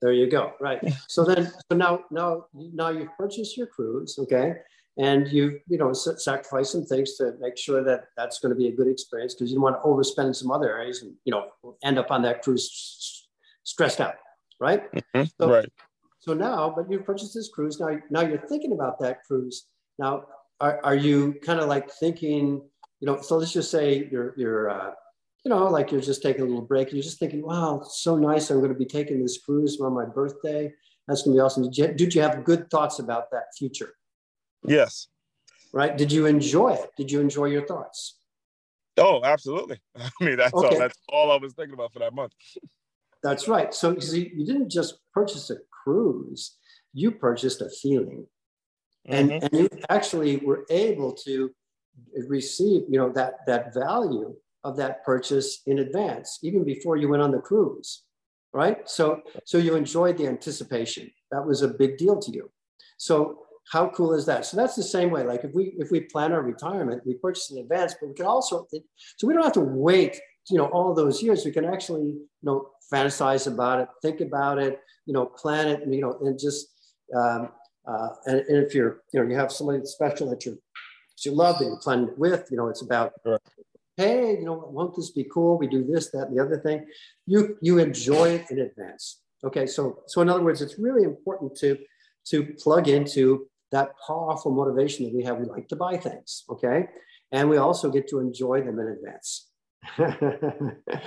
S3: There you go. Right. So then, so now, now, now you've purchased your cruise, okay, and you, you know, sacrifice some things to make sure that that's going to be a good experience because you don't want to overspend in some other areas and you know end up on that cruise stressed out, right?
S1: Mm-hmm. So, right.
S3: So now, but you've purchased this cruise. Now, now you're thinking about that cruise. Now, are, are you kind of like thinking, you know, so let's just say you're, you're, uh, you know, like you're just taking a little break and you're just thinking, wow, so nice. I'm going to be taking this cruise on my birthday. That's going to be awesome. Did you, did you have good thoughts about that future?
S1: Yes.
S3: Right. Did you enjoy it? Did you enjoy your thoughts?
S1: Oh, absolutely. I mean, that's okay. all, that's all I was thinking about for that month.
S3: That's right. So you, you didn't just purchase a cruise, you purchased a feeling and, mm-hmm. and you actually were able to receive you know that that value of that purchase in advance even before you went on the cruise right? So so you enjoyed the anticipation. That was a big deal to you. So how cool is that? So that's the same way like if we if we plan our retirement we purchase in advance but we can also so we don't have to wait you know all those years. We can actually you know fantasize about it think about it you know plan it you know and just um, uh, and, and, if you're, you know, you have somebody special that you you love that you plan it with, you know, it's about, sure. hey, you know, won't this be cool? We do this, that, and the other thing. You you enjoy it in advance. Okay, so so in other words, it's really important to to plug into that powerful motivation that we have. We like to buy things, okay, and we also get to enjoy them in advance.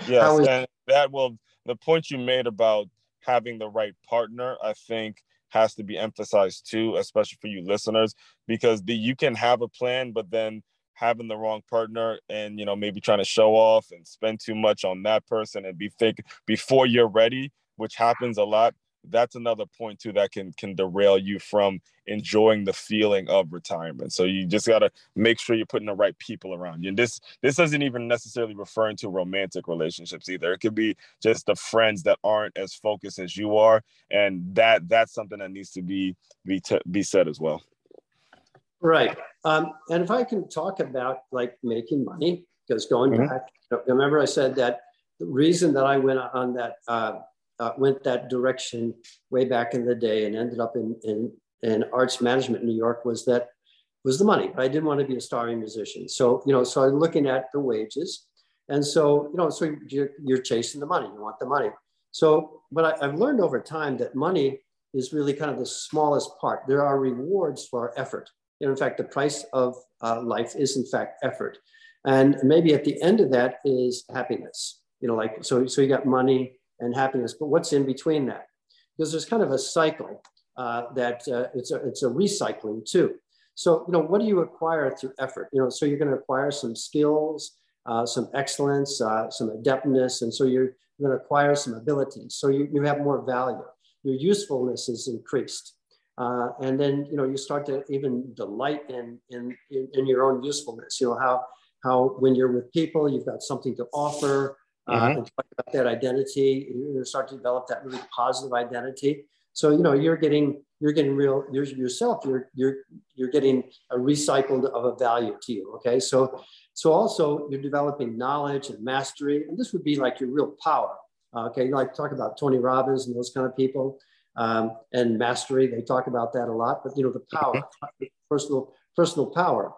S1: yes, is- and that will the point you made about having the right partner. I think has to be emphasized too, especially for you listeners, because the, you can have a plan, but then having the wrong partner and you know maybe trying to show off and spend too much on that person and be think before you're ready, which happens a lot that's another point too that can can derail you from enjoying the feeling of retirement so you just got to make sure you're putting the right people around you and this this isn't even necessarily referring to romantic relationships either it could be just the friends that aren't as focused as you are and that that's something that needs to be be t- be said as well
S3: Right. Um, and if I can talk about like making money, because going mm-hmm. back, remember I said that the reason that I went on that uh, uh, went that direction way back in the day and ended up in, in, in arts management in New York was that was the money. But I didn't want to be a starving musician. So, you know, so I'm looking at the wages. And so, you know, so you're, you're chasing the money, you want the money. So, but I, I've learned over time that money is really kind of the smallest part. There are rewards for our effort. Know, in fact, the price of uh, life is in fact effort. And maybe at the end of that is happiness. You know, like, so, so you got money, and happiness. But what's in between that? Because there's kind of a cycle uh, that uh, it's, a, it's a recycling too. So, you know, what do you acquire through effort? You know, so you're going to acquire some skills, uh, some excellence, uh, some adeptness, and so you're, you're going to acquire some abilities. So you, you have more value. Your usefulness is increased. Uh, and then, you know, you start to even delight in, in, in, in your own usefulness. You know, how, how when you're with people, you've got something to offer, uh, mm-hmm. and talk about that identity. You start to develop that really positive identity. So you know you're getting you're getting real you're yourself. You're you're you're getting a recycled of a value to you. Okay, so so also you're developing knowledge and mastery, and this would be like your real power. Uh, okay, you like talk about Tony Robbins and those kind of people, um, and mastery. They talk about that a lot. But you know the power, mm-hmm. personal personal power.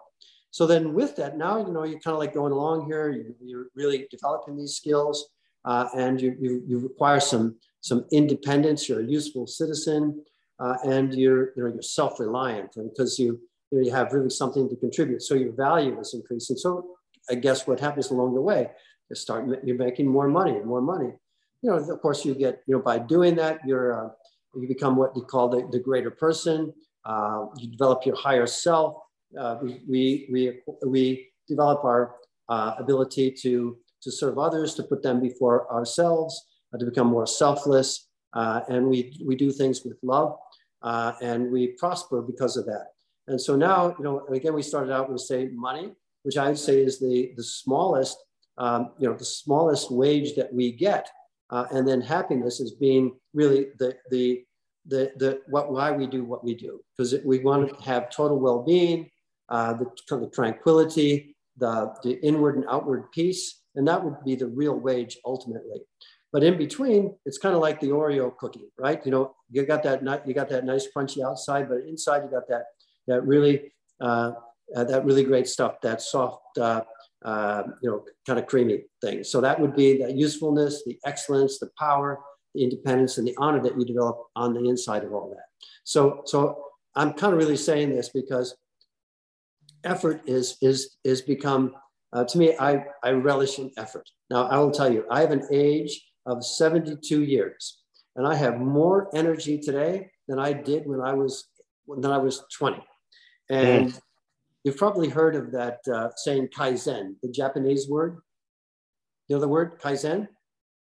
S3: So then with that, now, you know, you're kind of like going along here, you, are really developing these skills uh, and you, you, you, require some, some independence, you're a useful citizen uh, and you're, you know, you're self-reliant because you, you, know, you have really something to contribute. So your value is increasing. So I guess what happens along the way, you start, you're making more money and more money. You know, of course you get, you know, by doing that, you're, uh, you become what you call the, the greater person. Uh, you develop your higher self uh, we, we, we, we develop our uh, ability to, to serve others, to put them before ourselves, uh, to become more selfless. Uh, and we, we do things with love uh, and we prosper because of that. And so now, you know, again, we started out with say money, which I would say is the, the smallest, um, you know, the smallest wage that we get. And then happiness is being really the, the, the, the what, why we do what we do, because we want to have total well-being, uh, the, the tranquility, the, the inward and outward peace, and that would be the real wage ultimately. But in between, it's kind of like the Oreo cookie, right? You know, you got that you got that nice crunchy outside, but inside you got that that really uh, uh, that really great stuff, that soft, uh, uh, you know, kind of creamy thing. So that would be the usefulness, the excellence, the power, the independence, and the honor that you develop on the inside of all that. So, so I'm kind of really saying this because effort is is is become uh, to me I, I relish in effort. Now i will tell you i have an age of 72 years and i have more energy today than i did when i was when i was 20 and mm. you've probably heard of that uh, saying kaizen the japanese word? You know the word kaizen?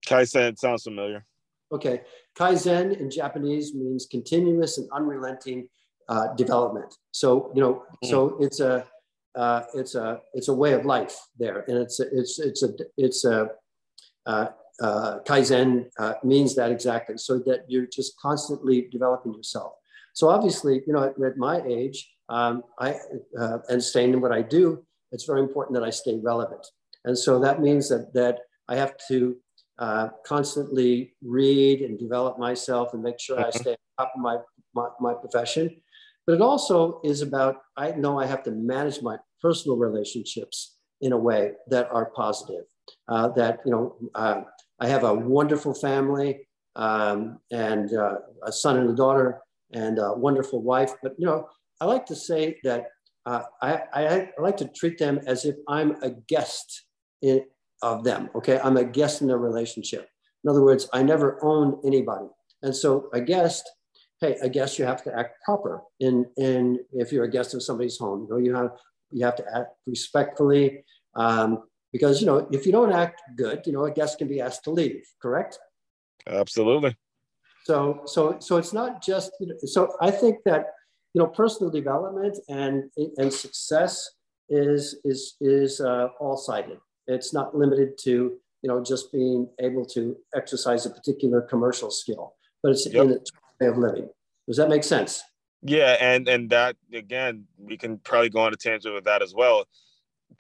S1: Kaizen sounds familiar.
S3: Okay. Kaizen in japanese means continuous and unrelenting uh, development. So you know, mm. so it's a uh, it's a it's a way of life there, and it's a, it's it's a it's a uh, uh, kaizen uh, means that exactly, so that you're just constantly developing yourself. So obviously, you know, at, at my age, um, I uh, and staying in what I do, it's very important that I stay relevant, and so that means that that I have to uh, constantly read and develop myself and make sure I mm-hmm. stay on top of my, my, my profession. But it also is about, I know I have to manage my personal relationships in a way that are positive. Uh, that, you know, uh, I have a wonderful family um, and uh, a son and a daughter and a wonderful wife. But, you know, I like to say that uh, I, I, I, like to treat them as if I'm a guest in, of them. Okay. I'm a guest in their relationship. In other words, I never own anybody. And so a guest hey, I guess you have to act proper And, in if you're a guest of somebody's home. You know, you have you have to act respectfully um, because you know if you don't act good, you know, a guest can be asked to leave. Correct?
S1: Absolutely.
S3: So so so it's not just you know, so I think that you know personal development and and success is is is uh, all sided. It's not limited to you know just being able to exercise a particular commercial skill, but it's yep. in way of living. Does that make sense?
S1: Yeah, and and that again, we can probably go on a tangent with that as well.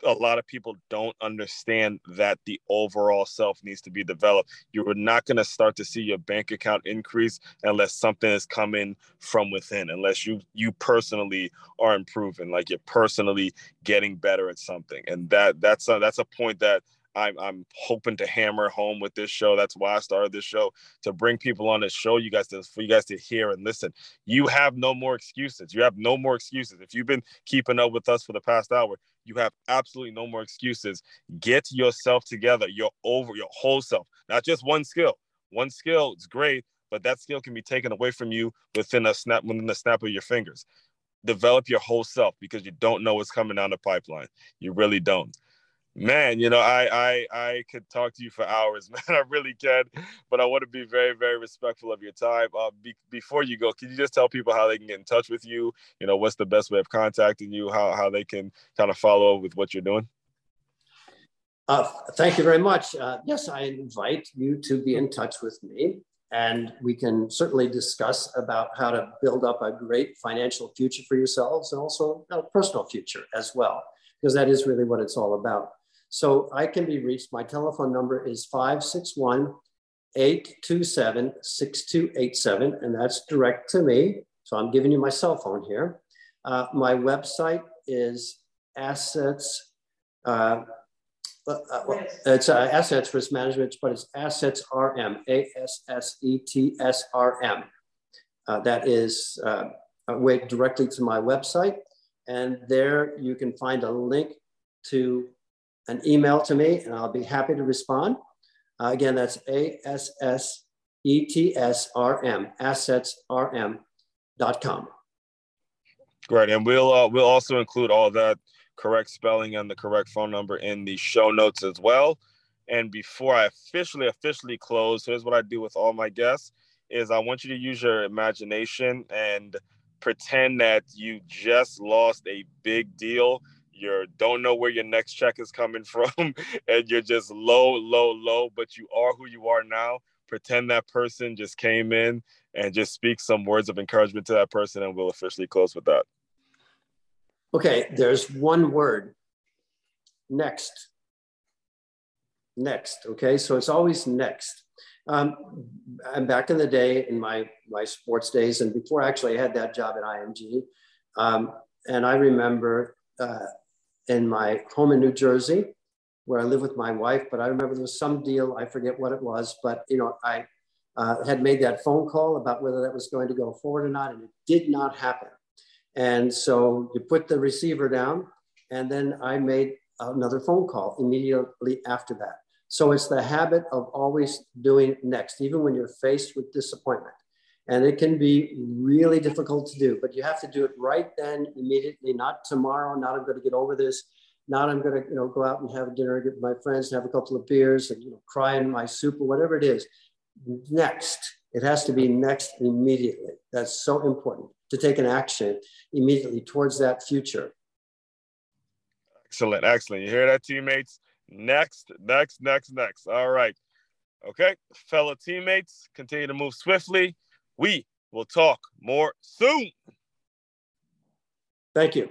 S1: A lot of people don't understand that the overall self needs to be developed. You're not going to start to see your bank account increase unless something is coming from within, unless you you personally are improving, like you're personally getting better at something. And that that's a, that's a point that I'm, I'm hoping to hammer home with this show. That's why I started this show to bring people on this show. You guys to for you guys to hear and listen. You have no more excuses. You have no more excuses. If you've been keeping up with us for the past hour, you have absolutely no more excuses. Get yourself together. Your over your whole self, not just one skill. One skill is great, but that skill can be taken away from you within a snap within the snap of your fingers. Develop your whole self because you don't know what's coming down the pipeline. You really don't man you know i i i could talk to you for hours man. I really can but i want to be very very respectful of your time. Uh, be, before you go can you just tell people how they can get in touch with you? You know what's the best way of contacting you? How, how they can kind of follow up with what you're doing?
S3: Uh, thank you very much. Uh, yes i invite you to be in touch with me and we can certainly discuss about how to build up a great financial future for yourselves and also a personal future as well because that is really what it's all about so I can be reached. My telephone number is 561 827 6287, and that's direct to me. So I'm giving you my cell phone here. Uh, my website is assets. Uh, uh, uh it's uh, assets risk management, but it's assets RM, A S S E T S R M. Uh, that is way directly to my website. And there you can find a link to an email to me and I'll be happy to respond. Uh, again, that's A-S-S-E-T-S-R-M, assetsrm.com.
S1: Great. And we'll, uh, we'll also include all that correct spelling and the correct phone number in the show notes as well. And before I officially, officially close, here's what I do with all my guests is I want you to use your imagination and pretend that you just lost a big deal you don't know where your next check is coming from and you're just low low low but you are who you are now. Pretend that person just came in and just speak some words of encouragement to that person and we'll officially close with that.
S3: Okay there's one word. Next. Next okay? So it's always next. Um, i'm back in the day in my my sports days and before actually i had that job at img um, and i remember uh, in my home in New Jersey, where I live with my wife. But I remember there was some deal, I forget what it was, but you know, I uh, had made that phone call about whether that was going to go forward or not, and it did not happen. And so you put the receiver down, and then I made another phone call immediately after that. So it's the habit of always doing next, even when you're faced with disappointment. And it can be really difficult to do, but you have to do it right then, immediately, not tomorrow, not I'm going to get over this, not I'm going to you know, go out and have dinner with my friends and have a couple of beers and you know, cry in my soup or whatever it is. Next, it has to be next immediately. That's so important to take an action immediately towards that future.
S1: Excellent, excellent. You hear that, teammates? Next, next, next, next. All right. Okay, fellow teammates, continue to move swiftly. We will talk more soon.
S3: Thank you.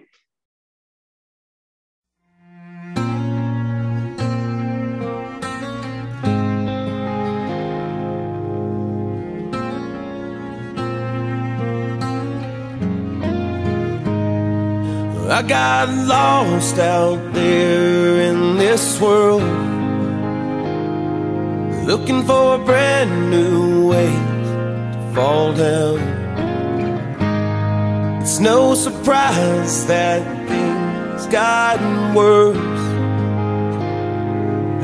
S4: I got lost out there in this world Looking for a brand new way fall down. It's no surprise that things gotten worse.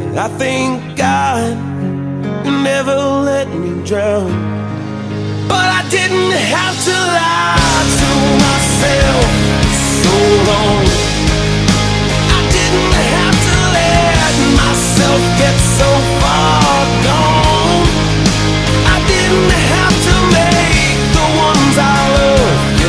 S4: And I thank God you never let me drown. But I didn't have to lie to myself so long. I didn't have to let myself get so far gone. I didn't have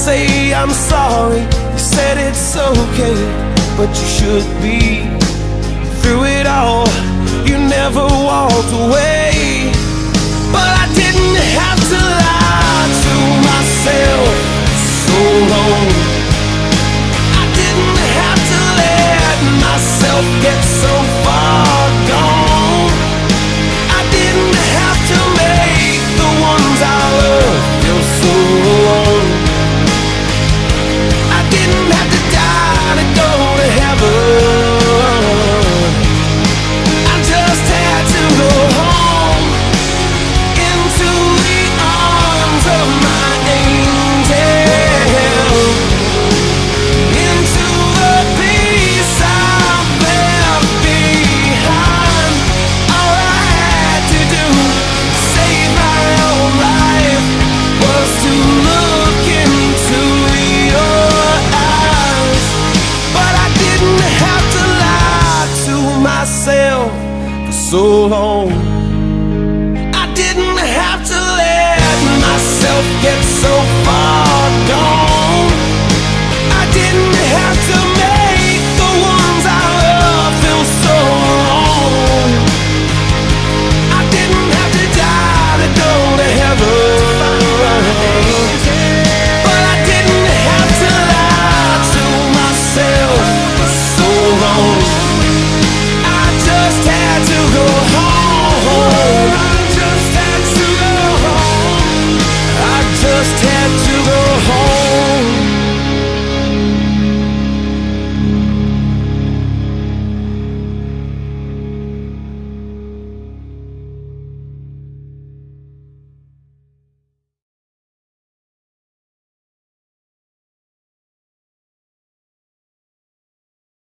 S4: say I'm sorry. You said it's okay But you should be Through it all. You never walked away. But I didn't have to lie to myself So long.